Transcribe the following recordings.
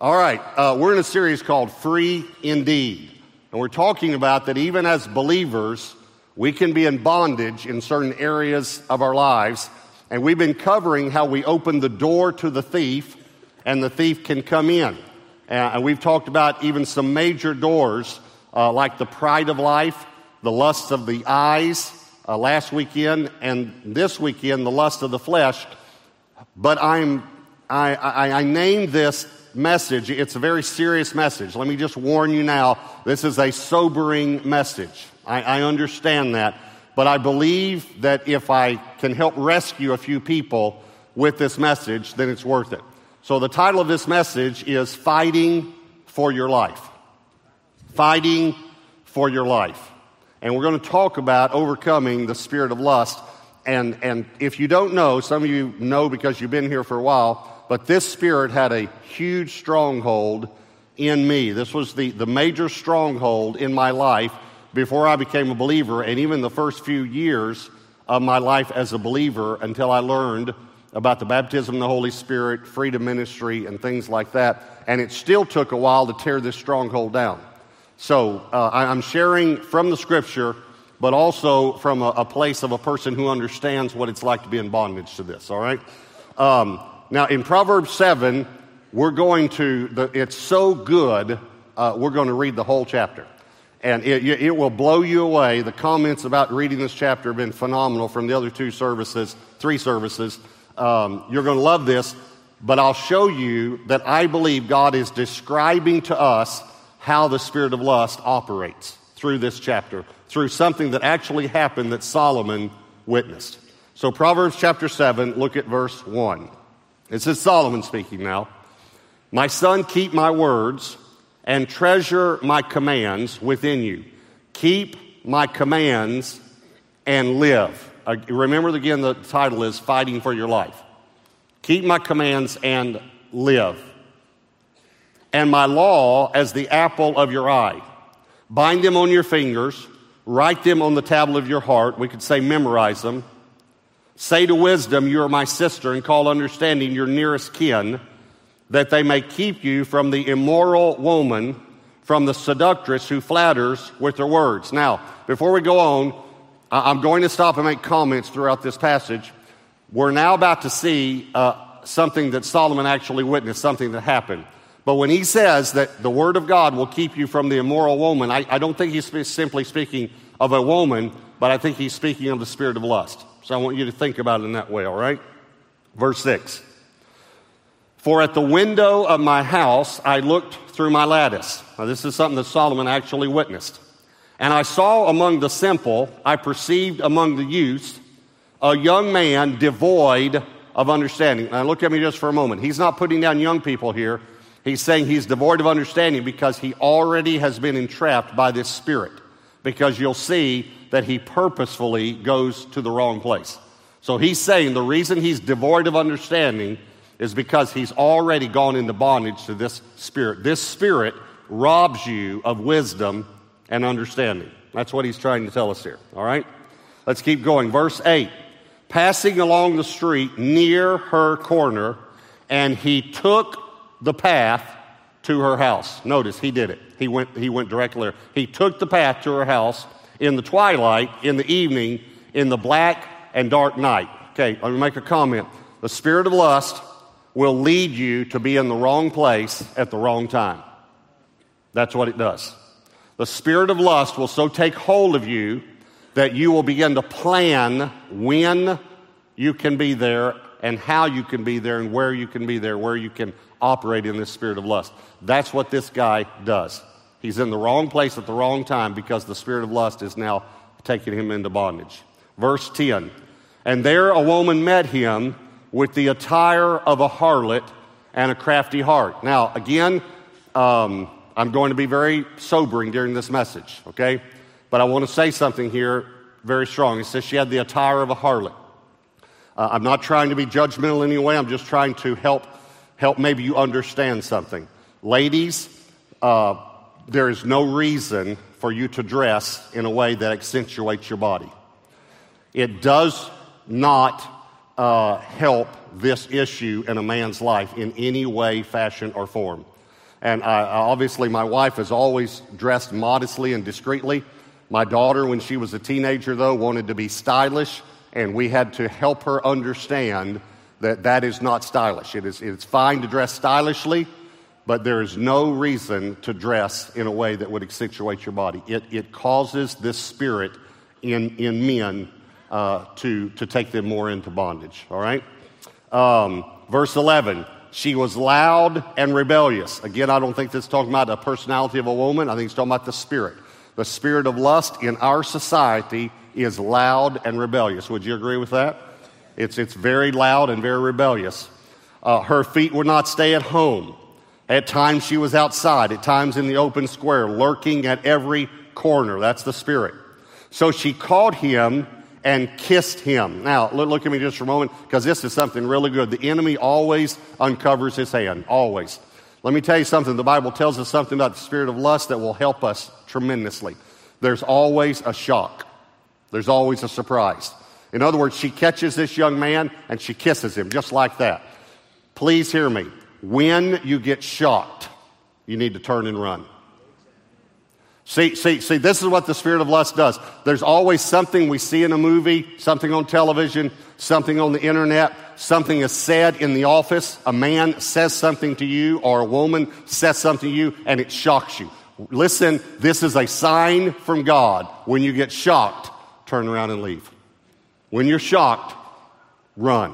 All right, uh, we're in a series called Free Indeed. And we're talking about that even as believers, we can be in bondage in certain areas of our lives. And we've been covering how we open the door to the thief and the thief can come in. And we've talked about even some major doors uh, like the pride of life, the lust of the eyes uh, last weekend, and this weekend, the lust of the flesh. But I'm, I, I, I named this message. It's a very serious message. Let me just warn you now this is a sobering message. I, I understand that. But I believe that if I can help rescue a few people with this message, then it's worth it. So the title of this message is Fighting for Your Life. Fighting for Your Life. And we're going to talk about overcoming the spirit of lust. And, and if you don't know, some of you know because you've been here for a while, but this spirit had a huge stronghold in me. This was the, the major stronghold in my life before I became a believer, and even the first few years of my life as a believer until I learned about the baptism of the Holy Spirit, freedom ministry, and things like that. And it still took a while to tear this stronghold down. So uh, I'm sharing from the scripture, but also from a, a, place of a person who understands what it's like to be in bondage to this, all right? Um, now, in Proverbs 7, we're going to, the, it's so good, uh, we're going to read the whole chapter. And it, it will blow you away. The comments about reading this chapter have been phenomenal from the other two services, three services. Um, you're going to love this, but I'll show you that I believe God is describing to us how the spirit of lust operates through this chapter, through something that actually happened that Solomon witnessed. So, Proverbs chapter 7, look at verse 1. It says, Solomon speaking now, My son, keep my words and treasure my commands within you. Keep my commands and live. Uh, remember again, the title is Fighting for Your Life. Keep my commands and live. And my law as the apple of your eye. Bind them on your fingers, write them on the tablet of your heart. We could say memorize them. Say to wisdom, You are my sister, and call understanding your nearest kin, that they may keep you from the immoral woman, from the seductress who flatters with her words. Now, before we go on, I'm going to stop and make comments throughout this passage. We're now about to see uh, something that Solomon actually witnessed, something that happened. But when he says that the word of God will keep you from the immoral woman, I, I don't think he's simply speaking of a woman, but I think he's speaking of the spirit of lust. So I want you to think about it in that way, all right? Verse 6 For at the window of my house I looked through my lattice. Now, this is something that Solomon actually witnessed. And I saw among the simple, I perceived among the youths, a young man devoid of understanding. Now, look at me just for a moment. He's not putting down young people here. He's saying he's devoid of understanding because he already has been entrapped by this spirit. Because you'll see that he purposefully goes to the wrong place. So he's saying the reason he's devoid of understanding is because he's already gone into bondage to this spirit. This spirit robs you of wisdom and understanding. That's what he's trying to tell us here. All right? Let's keep going. Verse 8 Passing along the street near her corner, and he took the path to her house. Notice he did it. He went, he went directly there. He took the path to her house in the twilight, in the evening, in the black and dark night. Okay, let me make a comment. The spirit of lust will lead you to be in the wrong place at the wrong time. That's what it does. The spirit of lust will so take hold of you that you will begin to plan when you can be there and how you can be there and where you can be there, where you can operate in this spirit of lust. That's what this guy does. He's in the wrong place at the wrong time because the spirit of lust is now taking him into bondage. Verse 10 And there a woman met him with the attire of a harlot and a crafty heart. Now, again, um, I'm going to be very sobering during this message, okay? But I want to say something here very strong. It says she had the attire of a harlot. Uh, I'm not trying to be judgmental in any way. I'm just trying to help, help maybe you understand something. Ladies, uh, there is no reason for you to dress in a way that accentuates your body. It does not uh, help this issue in a man's life in any way, fashion, or form. And I, obviously, my wife has always dressed modestly and discreetly. My daughter, when she was a teenager, though, wanted to be stylish, and we had to help her understand that that is not stylish. It is, it's fine to dress stylishly, but there is no reason to dress in a way that would accentuate your body. It, it causes this spirit in, in men uh, to, to take them more into bondage, all right? Um, verse 11, she was loud and rebellious. Again, I don't think this is talking about a personality of a woman, I think it's talking about the spirit. The spirit of lust in our society is loud and rebellious. Would you agree with that? It's, it's very loud and very rebellious. Uh, her feet would not stay at home. At times she was outside, at times in the open square, lurking at every corner. That's the spirit. So she called him and kissed him. Now, look, at me just for a moment, because this is something really good. The enemy always uncovers his hand, always. Let me tell you something. The Bible tells us something about the spirit of lust that will help us tremendously. There's always a shock, there's always a surprise. In other words, she catches this young man and she kisses him just like that. Please hear me. When you get shocked, you need to turn and run. See, see, see, this is what the spirit of lust does. There's always something we see in a movie, something on television, something on the internet, something is said in the office. A man says something to you, or a woman says something to you, and it shocks you. Listen, this is a sign from God. When you get shocked, turn around and leave. When you're shocked, run.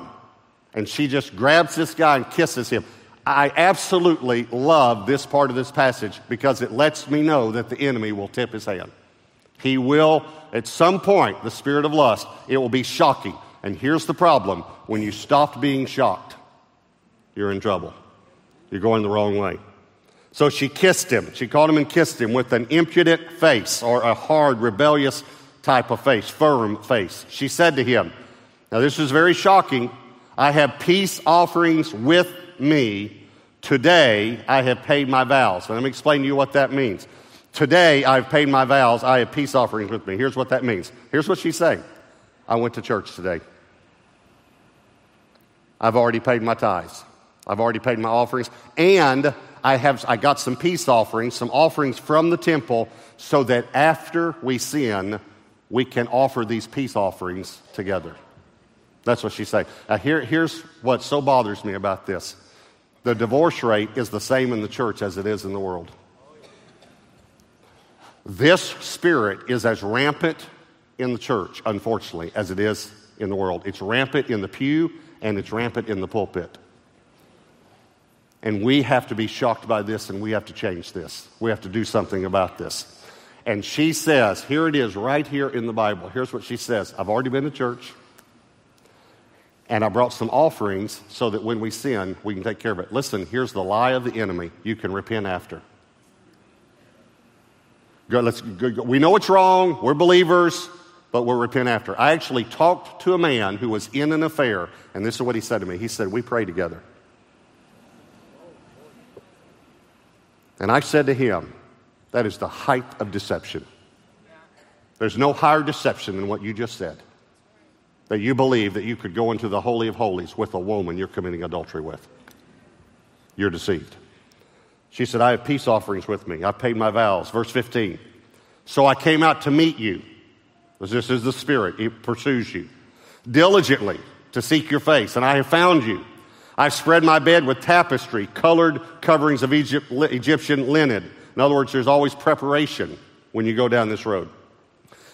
And she just grabs this guy and kisses him. I absolutely love this part of this passage because it lets me know that the enemy will tip his hand. He will, at some point, the spirit of lust, it will be shocking. And here's the problem when you stop being shocked, you're in trouble. You're going the wrong way. So she kissed him. She caught him and kissed him with an impudent face or a hard, rebellious type of face, firm face. She said to him, Now this is very shocking. I have peace offerings with me. Today I have paid my vows. Let me explain to you what that means. Today I've paid my vows. I have peace offerings with me. Here's what that means. Here's what she's saying I went to church today. I've already paid my tithes. I've already paid my offerings. And I, have, I got some peace offerings, some offerings from the temple, so that after we sin, we can offer these peace offerings together. That's what she's saying. Now, here, here's what so bothers me about this the divorce rate is the same in the church as it is in the world. This spirit is as rampant in the church, unfortunately, as it is in the world. It's rampant in the pew and it's rampant in the pulpit. And we have to be shocked by this and we have to change this. We have to do something about this. And she says, here it is right here in the Bible. Here's what she says I've already been to church, and I brought some offerings so that when we sin, we can take care of it. Listen, here's the lie of the enemy you can repent after. Go, let's, go, go. We know it's wrong, we're believers, but we'll repent after. I actually talked to a man who was in an affair, and this is what he said to me. He said, We pray together. And I said to him, that is the height of deception. There's no higher deception than what you just said. That you believe that you could go into the Holy of Holies with a woman you're committing adultery with. You're deceived. She said, I have peace offerings with me. I've paid my vows. Verse 15. So I came out to meet you. This is the Spirit, it pursues you. Diligently to seek your face, and I have found you. I've spread my bed with tapestry, colored coverings of Egypt, Egyptian linen in other words, there's always preparation when you go down this road.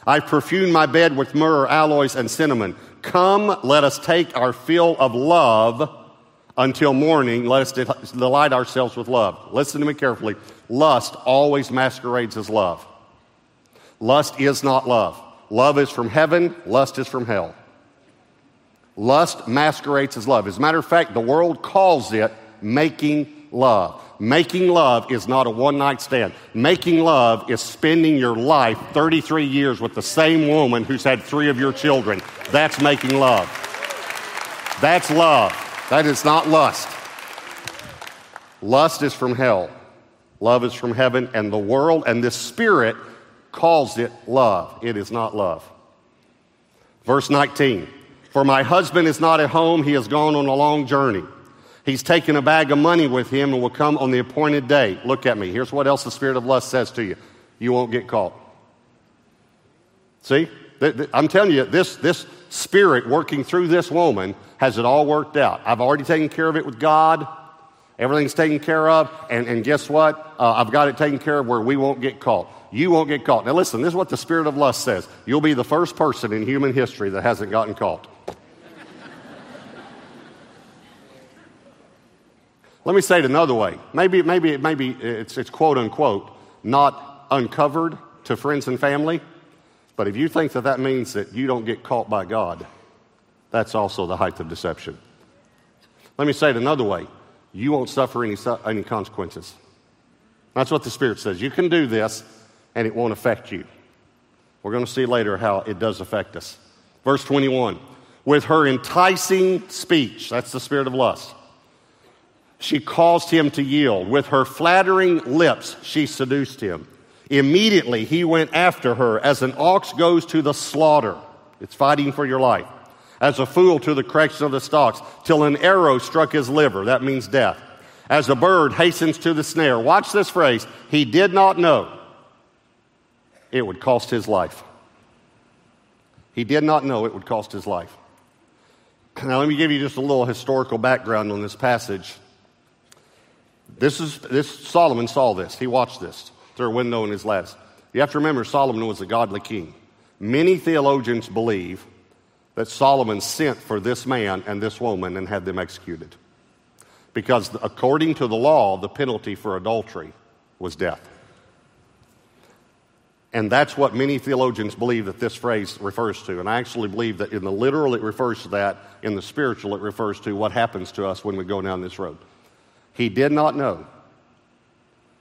I've perfumed my bed with myrrh, aloes, and cinnamon. Come, let us take our fill of love until morning. Let us delight ourselves with love. Listen to me carefully. Lust always masquerades as love. Lust is not love. Love is from heaven, lust is from hell. Lust masquerades as love. As a matter of fact, the world calls it making love. Making love is not a one night stand. Making love is spending your life 33 years with the same woman who's had three of your children. That's making love. That's love. That is not lust. Lust is from hell. Love is from heaven, and the world and this spirit calls it love. It is not love. Verse 19 For my husband is not at home, he has gone on a long journey. He's taken a bag of money with him and will come on the appointed day. Look at me. Here's what else the spirit of lust says to you you won't get caught. See? I'm telling you, this, this spirit working through this woman has it all worked out. I've already taken care of it with God. Everything's taken care of. And, and guess what? Uh, I've got it taken care of where we won't get caught. You won't get caught. Now, listen, this is what the spirit of lust says. You'll be the first person in human history that hasn't gotten caught. Let me say it another way. Maybe, maybe, maybe it's, it's quote unquote not uncovered to friends and family. But if you think that that means that you don't get caught by God, that's also the height of deception. Let me say it another way you won't suffer any, any consequences. That's what the Spirit says. You can do this, and it won't affect you. We're going to see later how it does affect us. Verse 21 With her enticing speech, that's the spirit of lust, she caused him to yield. With her flattering lips, she seduced him. Immediately he went after her as an ox goes to the slaughter. It's fighting for your life. As a fool to the correction of the stocks, till an arrow struck his liver. That means death. As a bird hastens to the snare. Watch this phrase. He did not know it would cost his life. He did not know it would cost his life. Now, let me give you just a little historical background on this passage. This is this Solomon saw this. He watched this through a window in his lattice. You have to remember, Solomon was a godly king. Many theologians believe that Solomon sent for this man and this woman and had them executed. Because according to the law, the penalty for adultery was death. And that's what many theologians believe that this phrase refers to. And I actually believe that in the literal it refers to that, in the spiritual it refers to what happens to us when we go down this road. He did not know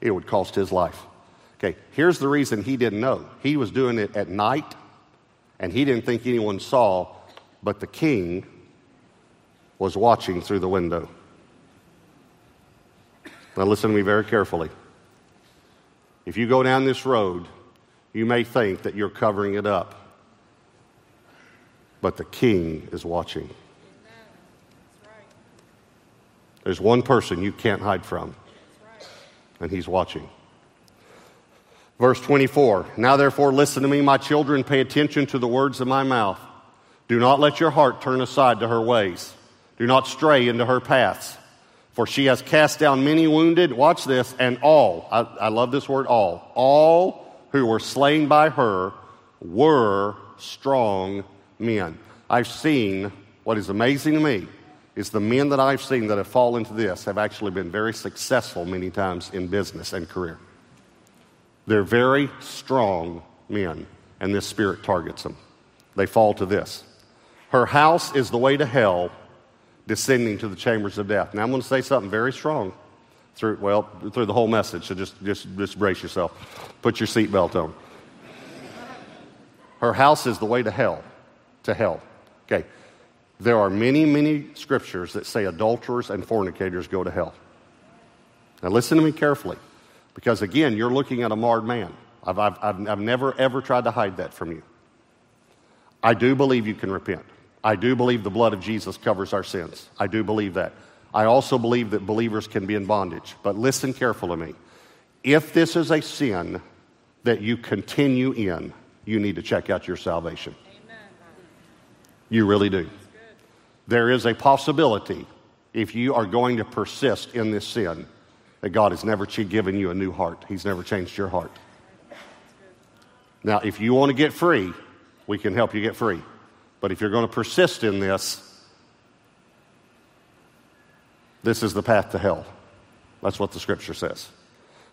it would cost his life. Okay, here's the reason he didn't know. He was doing it at night, and he didn't think anyone saw, but the king was watching through the window. Now, listen to me very carefully. If you go down this road, you may think that you're covering it up, but the king is watching. There's one person you can't hide from, and he's watching. Verse 24 Now therefore, listen to me, my children, pay attention to the words of my mouth. Do not let your heart turn aside to her ways. Do not stray into her paths. For she has cast down many wounded, watch this, and all, I, I love this word all, all who were slain by her were strong men. I've seen, what is amazing to me, is the men that I've seen that have fallen into this have actually been very successful many times in business and career. They're very strong men, and this spirit targets them. They fall to this. Her house is the way to hell, descending to the chambers of death. Now, I'm going to say something very strong through, well, through the whole message, so just, just, just brace yourself. Put your seatbelt on. Her house is the way to hell, to hell. Okay. There are many, many scriptures that say adulterers and fornicators go to hell. Now, listen to me carefully. Because again, you're looking at a marred man. I've, I've, I've, I've never, ever tried to hide that from you. I do believe you can repent. I do believe the blood of Jesus covers our sins. I do believe that. I also believe that believers can be in bondage. But listen carefully to me. If this is a sin that you continue in, you need to check out your salvation. Amen. You really do. There is a possibility, if you are going to persist in this sin, that God has never given you a new heart. He's never changed your heart. Now, if you want to get free, we can help you get free. But if you're going to persist in this, this is the path to hell. That's what the scripture says.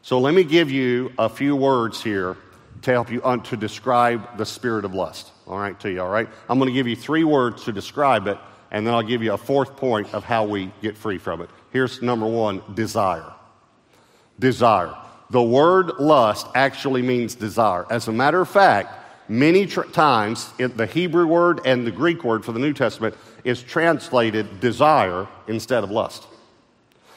So let me give you a few words here to help you un- to describe the spirit of lust. All right, to you, all right? I'm going to give you three words to describe it, and then I'll give you a fourth point of how we get free from it. Here's number one desire desire. The word lust actually means desire. As a matter of fact, many tr- times the Hebrew word and the Greek word for the New Testament is translated desire instead of lust.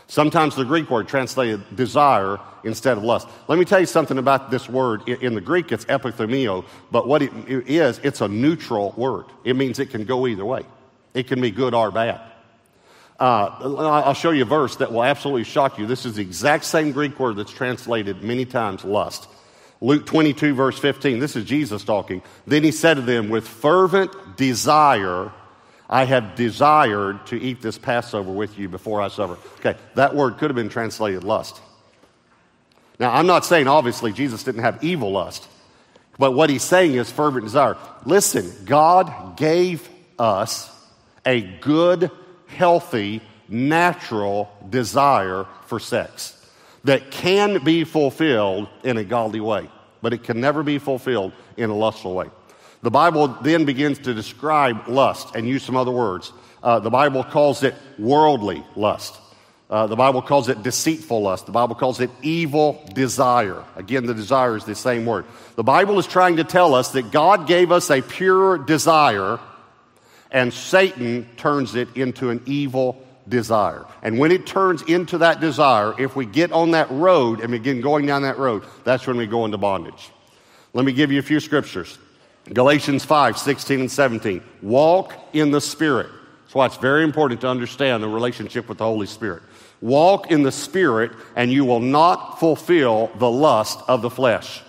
Sometimes the Greek word translated desire instead of lust. Let me tell you something about this word. In the Greek, it's epithumio, but what it is, it's a neutral word. It means it can go either way. It can be good or bad. Uh, I'll show you a verse that will absolutely shock you. This is the exact same Greek word that's translated many times lust. Luke 22, verse 15. This is Jesus talking. Then he said to them, With fervent desire, I have desired to eat this Passover with you before I suffer. Okay, that word could have been translated lust. Now, I'm not saying obviously Jesus didn't have evil lust, but what he's saying is fervent desire. Listen, God gave us a good healthy, natural desire for sex that can be fulfilled in a godly way, but it can never be fulfilled in a lustful way. The Bible then begins to describe lust and use some other words. Uh, the Bible calls it worldly lust. Uh, the Bible calls it deceitful lust. The Bible calls it evil desire. Again, the desire is the same word. The Bible is trying to tell us that God gave us a pure desire and Satan turns it into an evil desire. And when it turns into that desire, if we get on that road and begin going down that road, that's when we go into bondage. Let me give you a few scriptures. Galatians 5, 16 and 17. Walk in the Spirit. That's why it's very important to understand the relationship with the Holy Spirit. Walk in the Spirit, and you will not fulfill the lust of the flesh.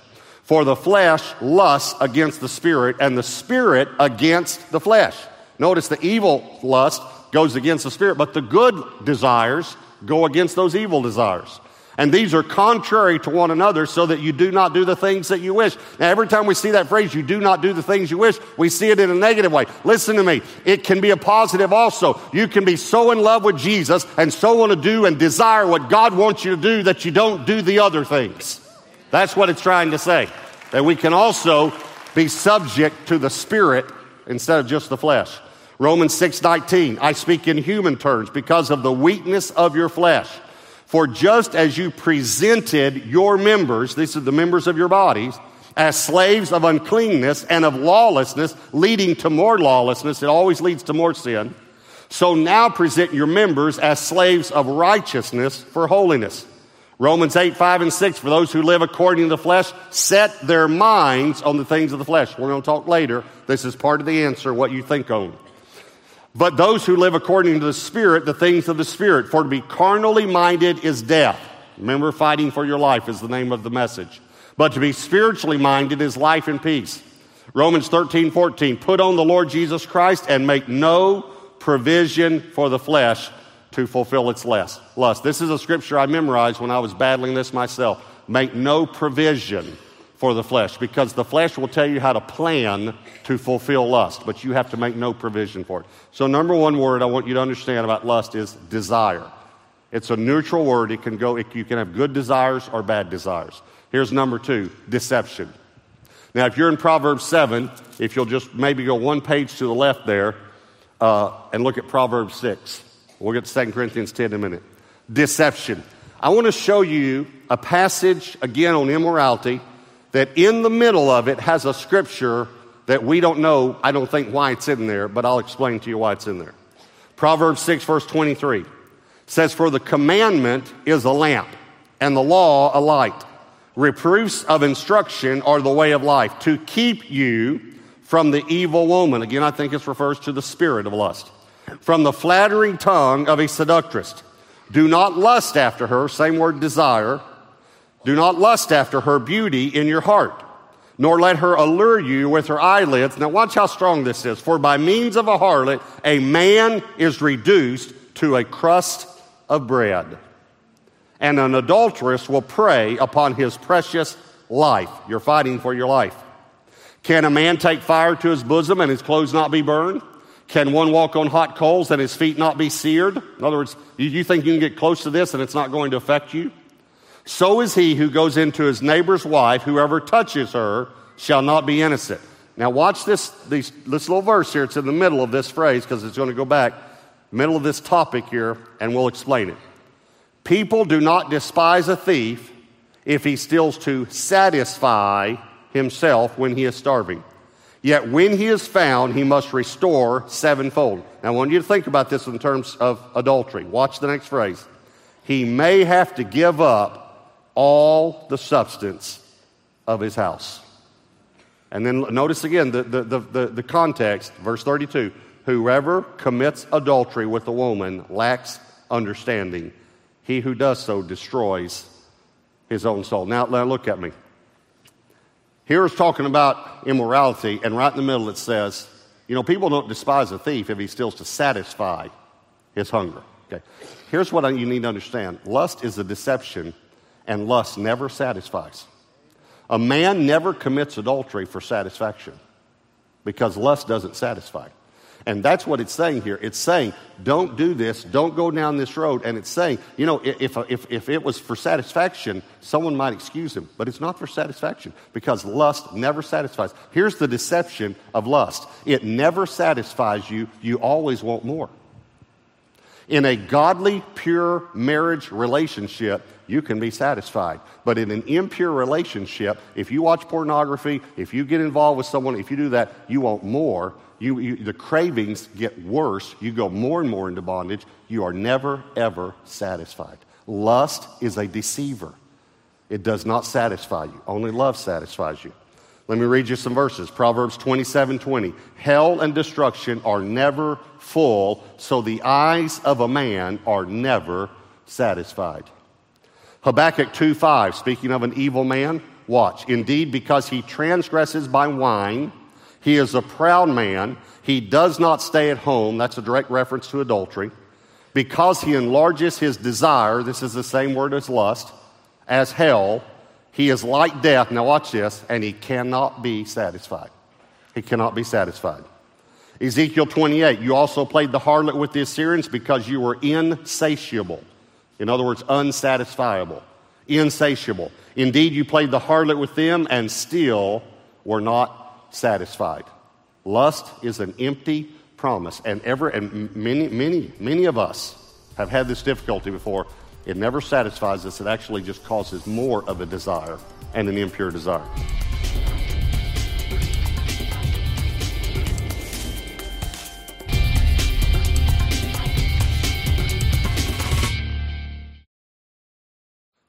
For the flesh lusts against the Spirit, and the Spirit against the flesh. Notice the evil lust goes against the spirit, but the good desires go against those evil desires. And these are contrary to one another so that you do not do the things that you wish. Now, every time we see that phrase, you do not do the things you wish, we see it in a negative way. Listen to me. It can be a positive also. You can be so in love with Jesus and so want to do and desire what God wants you to do that you don't do the other things. That's what it's trying to say. That we can also be subject to the Spirit instead of just the flesh. Romans 6:19, I speak in human terms because of the weakness of your flesh. For just as you presented your members, these are the members of your bodies, as slaves of uncleanness and of lawlessness, leading to more lawlessness, it always leads to more sin. So now present your members as slaves of righteousness for holiness. Romans 8, 5, and 6, for those who live according to the flesh, set their minds on the things of the flesh. We're going to talk later. This is part of the answer, what you think on. But those who live according to the Spirit, the things of the Spirit. For to be carnally minded is death. Remember, fighting for your life is the name of the message. But to be spiritually minded is life and peace. Romans 13, 14. Put on the Lord Jesus Christ and make no provision for the flesh to fulfill its lust. This is a scripture I memorized when I was battling this myself. Make no provision for the flesh because the flesh will tell you how to plan to fulfill lust, but you have to make no provision for it. So, number one word I want you to understand about lust is desire. It's a neutral word. It can go, it, you can have good desires or bad desires. Here's number two deception. Now, if you're in Proverbs 7, if you'll just maybe go one page to the left there uh, and look at Proverbs 6, we'll get to 2 Corinthians 10 in a minute. Deception. I want to show you a passage again on immorality that in the middle of it has a scripture that we don't know, I don't think why it's in there, but I'll explain to you why it's in there. Proverbs 6, verse 23 says, For the commandment is a lamp, and the law a light. Reproofs of instruction are the way of life, to keep you from the evil woman. Again, I think this refers to the spirit of lust. From the flattering tongue of a seductress. Do not lust after her, same word desire, do not lust after her beauty in your heart, nor let her allure you with her eyelids. Now, watch how strong this is. For by means of a harlot, a man is reduced to a crust of bread, and an adulteress will prey upon his precious life. You're fighting for your life. Can a man take fire to his bosom and his clothes not be burned? Can one walk on hot coals and his feet not be seared? In other words, you think you can get close to this and it's not going to affect you? So is he who goes into his neighbor's wife, whoever touches her shall not be innocent. Now, watch this, this little verse here. It's in the middle of this phrase because it's going to go back, middle of this topic here, and we'll explain it. People do not despise a thief if he steals to satisfy himself when he is starving. Yet when he is found, he must restore sevenfold. Now, I want you to think about this in terms of adultery. Watch the next phrase. He may have to give up all the substance of his house. And then notice again the, the, the, the, context, verse 32. Whoever commits adultery with a woman lacks understanding. He who does so destroys his own soul. Now, now look at me. Here it's talking about immorality, and right in the middle it says, you know, people don't despise a thief if he steals to satisfy his hunger. Okay. Here's what you need to understand lust is a deception, and lust never satisfies. A man never commits adultery for satisfaction because lust doesn't satisfy. And that's what it's saying here. It's saying, don't do this, don't go down this road. And it's saying, you know, if, if, if it was for satisfaction, someone might excuse him. But it's not for satisfaction because lust never satisfies. Here's the deception of lust it never satisfies you, you always want more. In a godly, pure marriage relationship, you can be satisfied. But in an impure relationship, if you watch pornography, if you get involved with someone, if you do that, you want more you, you, the cravings get worse. You go more and more into bondage. You are never, ever satisfied. Lust is a deceiver, it does not satisfy you. Only love satisfies you. Let me read you some verses. Proverbs 27 20. Hell and destruction are never full, so the eyes of a man are never satisfied. Habakkuk 2 5, speaking of an evil man, watch. Indeed, because he transgresses by wine, he is a proud man. He does not stay at home. That's a direct reference to adultery. Because he enlarges his desire, this is the same word as lust, as hell, he is like death. Now, watch this, and he cannot be satisfied. He cannot be satisfied. Ezekiel 28, you also played the harlot with the Assyrians because you were insatiable. In other words, unsatisfiable, insatiable. Indeed, you played the harlot with them and still were not satisfied. Lust is an empty promise. And ever and many, many, many of us have had this difficulty before. It never satisfies us, it actually just causes more of a desire and an impure desire.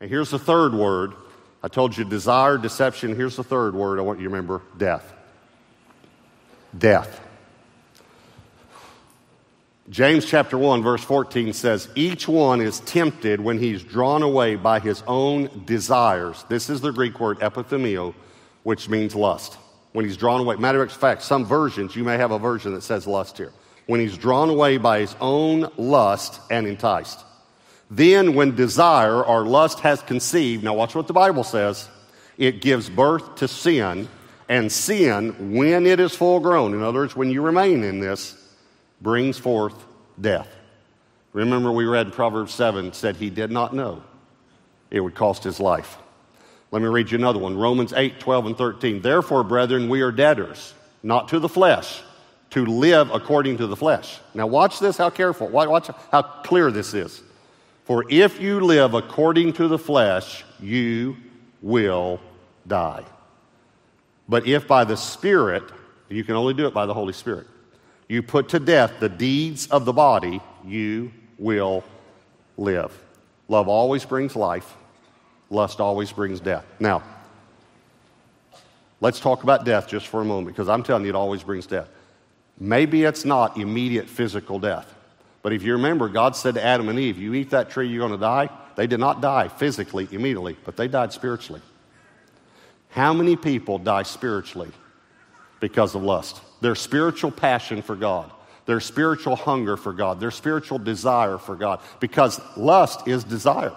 And here's the third word. I told you desire, deception. Here's the third word I want you to remember death death. James chapter 1 verse 14 says, Each one is tempted when he's drawn away by his own desires. This is the Greek word epithumio, which means lust. When he's drawn away. Matter of fact, some versions, you may have a version that says lust here. When he's drawn away by his own lust and enticed. Then when desire or lust has conceived, now watch what the Bible says, it gives birth to sin and sin, when it is full grown, in other words, when you remain in this, brings forth death. Remember, we read Proverbs 7 said he did not know it would cost his life. Let me read you another one Romans 8, 12, and 13. Therefore, brethren, we are debtors, not to the flesh, to live according to the flesh. Now, watch this, how careful, watch how clear this is. For if you live according to the flesh, you will die. But if by the Spirit, you can only do it by the Holy Spirit, you put to death the deeds of the body, you will live. Love always brings life, lust always brings death. Now, let's talk about death just for a moment because I'm telling you, it always brings death. Maybe it's not immediate physical death. But if you remember, God said to Adam and Eve, You eat that tree, you're going to die. They did not die physically immediately, but they died spiritually. How many people die spiritually because of lust? Their spiritual passion for God, their spiritual hunger for God, their spiritual desire for God, because lust is desire.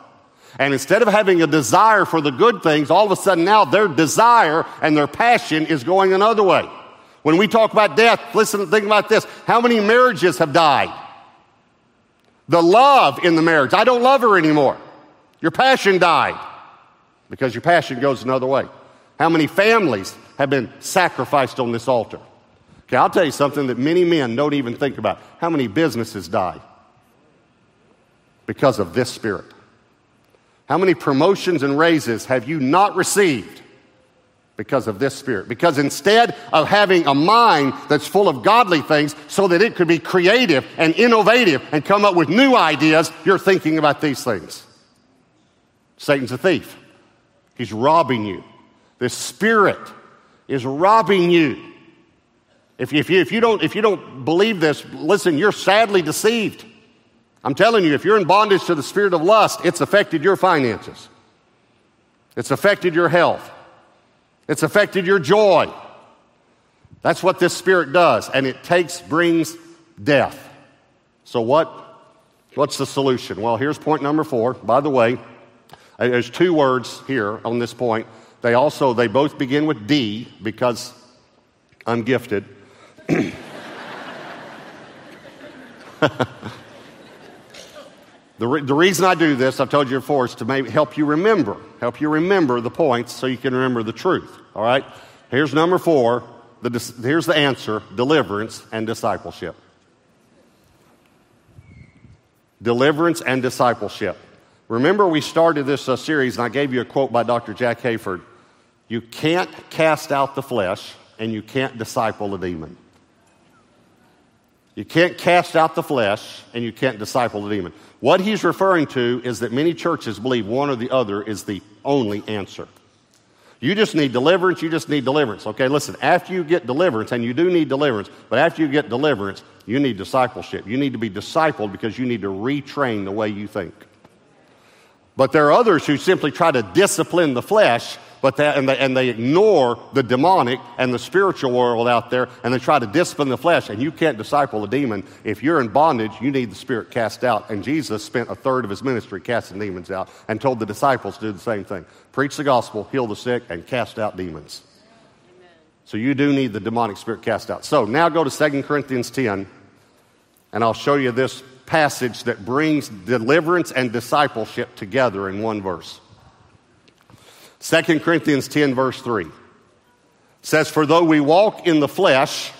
And instead of having a desire for the good things, all of a sudden now their desire and their passion is going another way. When we talk about death, listen, think about this. How many marriages have died? The love in the marriage. I don't love her anymore. Your passion died because your passion goes another way. How many families have been sacrificed on this altar? Okay, I'll tell you something that many men don't even think about. How many businesses die because of this spirit? How many promotions and raises have you not received because of this spirit? Because instead of having a mind that's full of godly things so that it could be creative and innovative and come up with new ideas, you're thinking about these things. Satan's a thief, he's robbing you the Spirit is robbing you If, if, you, if, you don't, if you don't believe this, listen, you're sadly deceived. I'm telling you, if you're in bondage to the spirit of lust, it's affected your finances. It's affected your health. It's affected your joy. That's what this spirit does, and it takes, brings death. So, what, what's the solution? Well, here's point number four. By the way, uh, there's two words here on this point. They also, they both begin with D because I'm gifted. the, re- the reason I do this, I've told you before, is to maybe help you remember, help you remember the points so you can remember the truth. All right? Here's number four. The, here's the answer deliverance and discipleship. Deliverance and discipleship. Remember, we started this uh, series, and I gave you a quote by Dr. Jack Hayford. You can't cast out the flesh, and you can't disciple a demon. You can't cast out the flesh and you can't disciple the demon. What he's referring to is that many churches believe one or the other is the only answer. You just need deliverance, you just need deliverance. Okay, listen, after you get deliverance, and you do need deliverance, but after you get deliverance, you need discipleship. You need to be discipled because you need to retrain the way you think. But there are others who simply try to discipline the flesh but that, and, they, and they ignore the demonic and the spiritual world out there, and they try to discipline the flesh. And you can't disciple a demon. If you're in bondage, you need the spirit cast out. And Jesus spent a third of his ministry casting demons out and told the disciples to do the same thing preach the gospel, heal the sick, and cast out demons. Amen. So you do need the demonic spirit cast out. So now go to 2 Corinthians 10, and I'll show you this passage that brings deliverance and discipleship together in one verse. 2 Corinthians 10, verse 3 says, For though we walk in the flesh,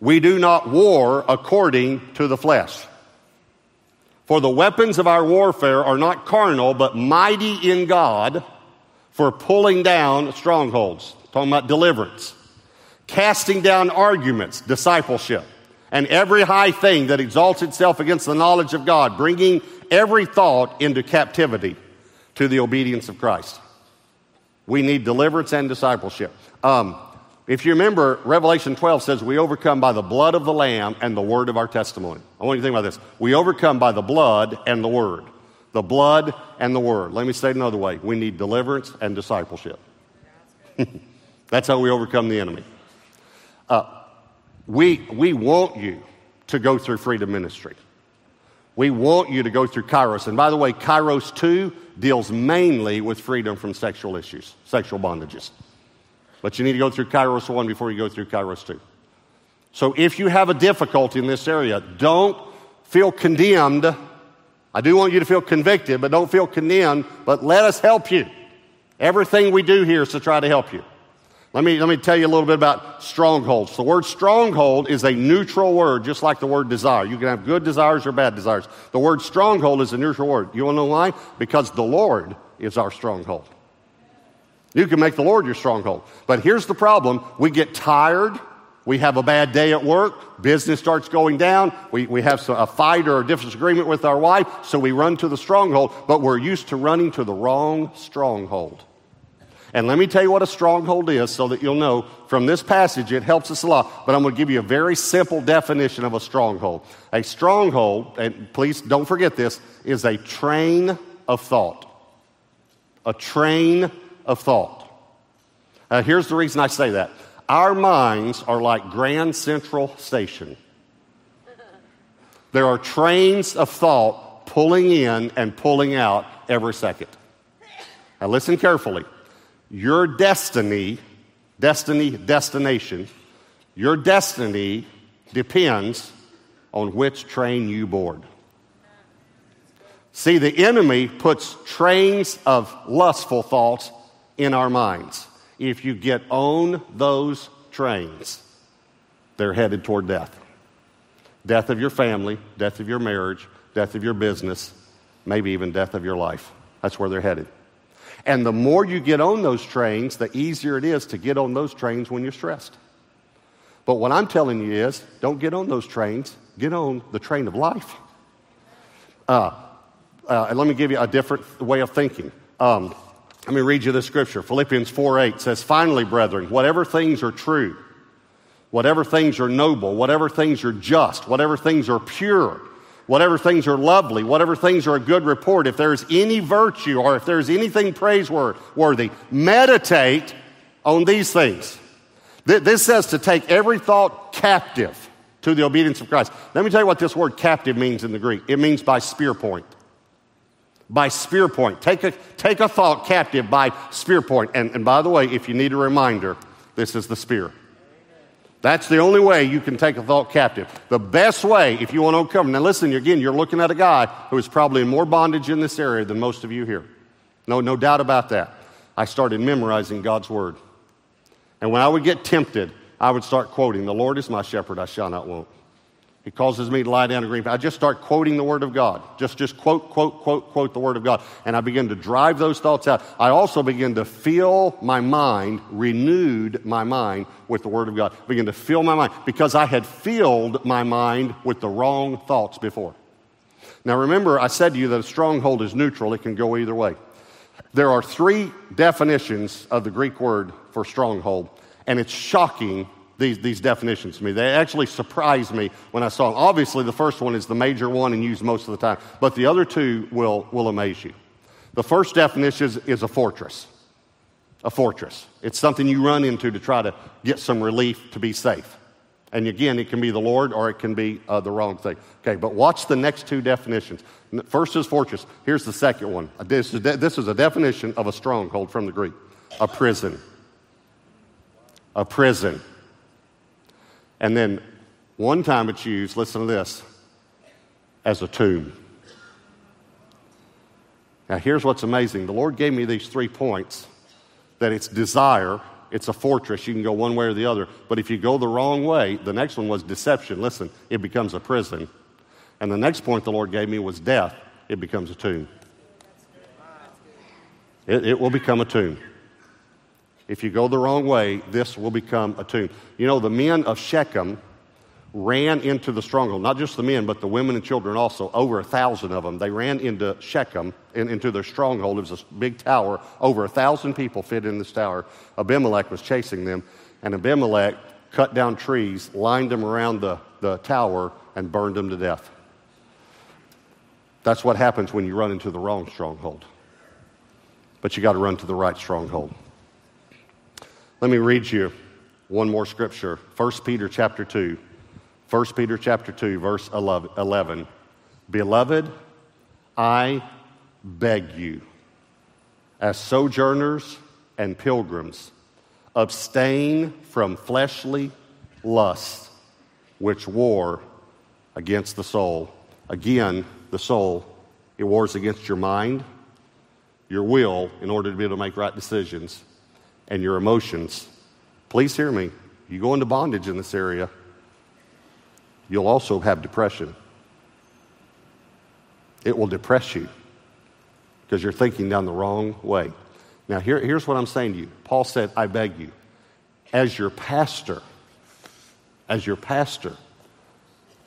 we do not war according to the flesh. For the weapons of our warfare are not carnal, but mighty in God for pulling down strongholds. Talking about deliverance. Casting down arguments, discipleship, and every high thing that exalts itself against the knowledge of God, bringing every thought into captivity to the obedience of Christ. We need deliverance and discipleship. Um, if you remember, Revelation 12 says we overcome by the blood of the Lamb and the word of our testimony. I want you to think about this. We overcome by the blood and the word. The blood and the word. Let me say it another way. We need deliverance and discipleship. That's how we overcome the enemy. Uh, we, we want you to go through freedom ministry. We want you to go through Kairos. And by the way, Kairos 2 deals mainly with freedom from sexual issues, sexual bondages. But you need to go through Kairos 1 before you go through Kairos 2. So if you have a difficulty in this area, don't feel condemned. I do want you to feel convicted, but don't feel condemned, but let us help you. Everything we do here is to try to help you. Let me, let me tell you a little bit about strongholds. The word stronghold is a neutral word, just like the word desire. You can have good desires or bad desires. The word stronghold is a neutral word. You want to know why? Because the Lord is our stronghold. You can make the Lord your stronghold. But here's the problem we get tired. We have a bad day at work. Business starts going down. We, we have a fight or a disagreement with our wife, so we run to the stronghold, but we're used to running to the wrong stronghold. And let me tell you what a stronghold is so that you'll know from this passage it helps us a lot. But I'm going to give you a very simple definition of a stronghold. A stronghold, and please don't forget this, is a train of thought. A train of thought. Uh, here's the reason I say that. Our minds are like Grand Central Station. There are trains of thought pulling in and pulling out every second. Now, listen carefully. Your destiny, destiny, destination, your destiny depends on which train you board. See, the enemy puts trains of lustful thoughts in our minds. If you get on those trains, they're headed toward death. Death of your family, death of your marriage, death of your business, maybe even death of your life. That's where they're headed. And the more you get on those trains, the easier it is to get on those trains when you're stressed. But what I'm telling you is don't get on those trains, get on the train of life. Uh, uh, let me give you a different way of thinking. Um, let me read you the scripture. Philippians 4 8 says, Finally, brethren, whatever things are true, whatever things are noble, whatever things are just, whatever things are pure, whatever things are lovely, whatever things are a good report, if there's any virtue or if there's anything praiseworthy, meditate on these things. This says to take every thought captive to the obedience of Christ. Let me tell you what this word captive means in the Greek. It means by spear point. By spear point. Take a, take a thought captive by spear point. And, and by the way, if you need a reminder, this is the spear. That's the only way you can take a thought captive. The best way, if you want to overcome. Now, listen, again, you're looking at a guy who is probably in more bondage in this area than most of you here. No, no doubt about that. I started memorizing God's word. And when I would get tempted, I would start quoting, The Lord is my shepherd, I shall not want. He causes me to lie down in green. I just start quoting the Word of God. Just, just quote, quote, quote, quote the Word of God. And I begin to drive those thoughts out. I also begin to fill my mind, renewed my mind with the Word of God. I begin to fill my mind because I had filled my mind with the wrong thoughts before. Now remember, I said to you that a stronghold is neutral, it can go either way. There are three definitions of the Greek word for stronghold, and it's shocking these, these definitions to me. They actually surprised me when I saw them. Obviously, the first one is the major one and used most of the time, but the other two will, will amaze you. The first definition is, is a fortress. A fortress. It's something you run into to try to get some relief to be safe. And again, it can be the Lord or it can be uh, the wrong thing. Okay, but watch the next two definitions. First is fortress. Here's the second one. This is, de- this is a definition of a stronghold from the Greek a prison. A prison. And then one time it's used, listen to this, as a tomb. Now, here's what's amazing the Lord gave me these three points that it's desire, it's a fortress, you can go one way or the other. But if you go the wrong way, the next one was deception. Listen, it becomes a prison. And the next point the Lord gave me was death, it becomes a tomb. It, it will become a tomb. If you go the wrong way, this will become a tomb. You know, the men of Shechem ran into the stronghold, not just the men, but the women and children also, over a thousand of them. They ran into Shechem, in, into their stronghold. It was a big tower. Over a thousand people fit in this tower. Abimelech was chasing them, and Abimelech cut down trees, lined them around the, the tower, and burned them to death. That's what happens when you run into the wrong stronghold. But you got to run to the right stronghold. Let me read you one more scripture. 1 Peter chapter 2. 1 Peter chapter 2, verse 11. Beloved, I beg you, as sojourners and pilgrims, abstain from fleshly lusts which war against the soul. Again, the soul, it wars against your mind, your will, in order to be able to make right decisions and your emotions. Please hear me. You go into bondage in this area, you'll also have depression. It will depress you because you're thinking down the wrong way. Now, here, here's what I'm saying to you Paul said, I beg you, as your pastor, as your pastor,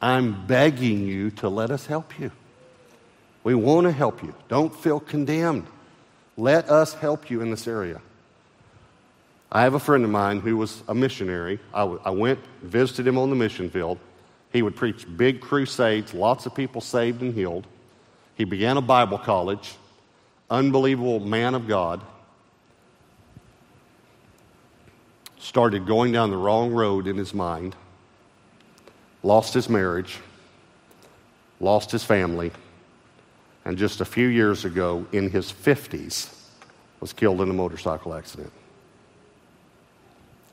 I'm begging you to let us help you. We want to help you. Don't feel condemned. Let us help you in this area. I have a friend of mine who was a missionary. I, w- I went, visited him on the mission field. He would preach big crusades, lots of people saved and healed. He began a Bible college, unbelievable man of God. Started going down the wrong road in his mind, lost his marriage, lost his family, and just a few years ago, in his 50s, was killed in a motorcycle accident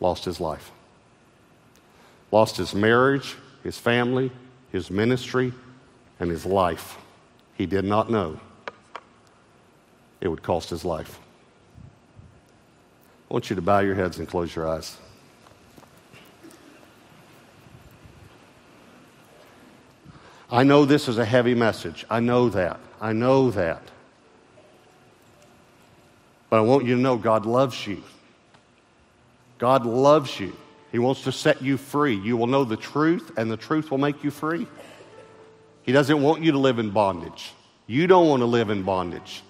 lost his life. Lost his marriage, his family, his ministry, and his life. He did not know it would cost his life. I want you to bow your heads and close your eyes. I know this is a heavy message. I know that. I know that. But I want you to know God loves you. God loves you. He wants to set you free. You will know the truth, and the truth will make you free. He doesn't want you to live in bondage. You don't want to live in bondage.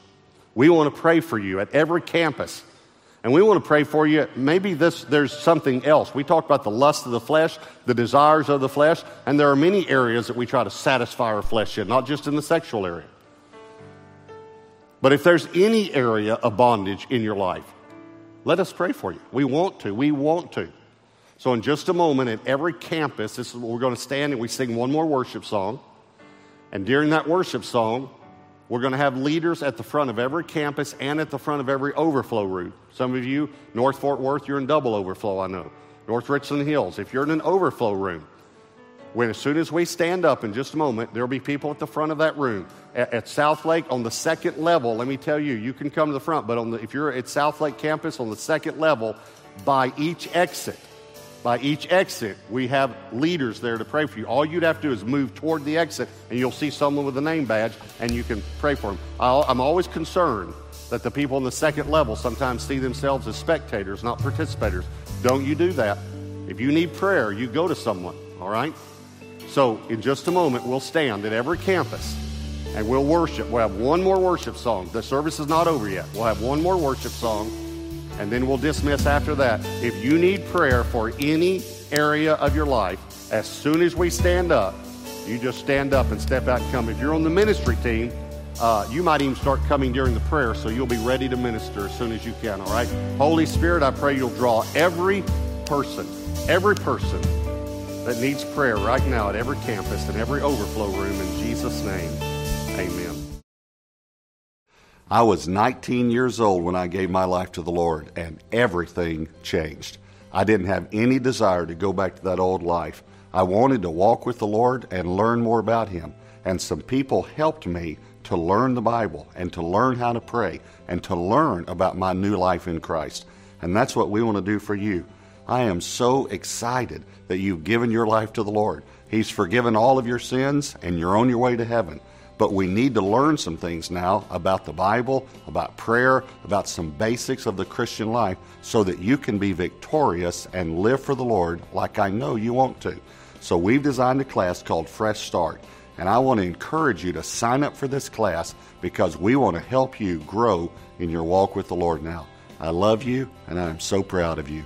We want to pray for you at every campus. And we want to pray for you. Maybe this, there's something else. We talked about the lust of the flesh, the desires of the flesh, and there are many areas that we try to satisfy our flesh in, not just in the sexual area. But if there's any area of bondage in your life, let us pray for you. We want to. We want to. So, in just a moment, at every campus, this is where we're going to stand and we sing one more worship song. And during that worship song, we're going to have leaders at the front of every campus and at the front of every overflow route. Some of you, North Fort Worth, you're in double overflow, I know. North Richland Hills, if you're in an overflow room, when as soon as we stand up in just a moment, there'll be people at the front of that room. At, at Southlake, on the second level, let me tell you, you can come to the front, but the, if you're at Southlake campus on the second level, by each exit, by each exit, we have leaders there to pray for you. All you'd have to do is move toward the exit, and you'll see someone with a name badge, and you can pray for them. i am always concerned that the people on the second level sometimes see themselves as spectators, not participators. Don't you do that. If you need prayer, you go to someone, all right? So, in just a moment, we'll stand at every campus and we'll worship. We'll have one more worship song. The service is not over yet. We'll have one more worship song and then we'll dismiss after that. If you need prayer for any area of your life, as soon as we stand up, you just stand up and step out and come. If you're on the ministry team, uh, you might even start coming during the prayer so you'll be ready to minister as soon as you can, all right? Holy Spirit, I pray you'll draw every person, every person that needs prayer right now at every campus and every overflow room in Jesus' name. Amen. I was 19 years old when I gave my life to the Lord, and everything changed. I didn't have any desire to go back to that old life. I wanted to walk with the Lord and learn more about Him. And some people helped me to learn the Bible and to learn how to pray and to learn about my new life in Christ. And that's what we want to do for you. I am so excited that you've given your life to the Lord. He's forgiven all of your sins, and you're on your way to heaven. But we need to learn some things now about the Bible, about prayer, about some basics of the Christian life so that you can be victorious and live for the Lord like I know you want to. So we've designed a class called Fresh Start. And I want to encourage you to sign up for this class because we want to help you grow in your walk with the Lord now. I love you and I'm so proud of you.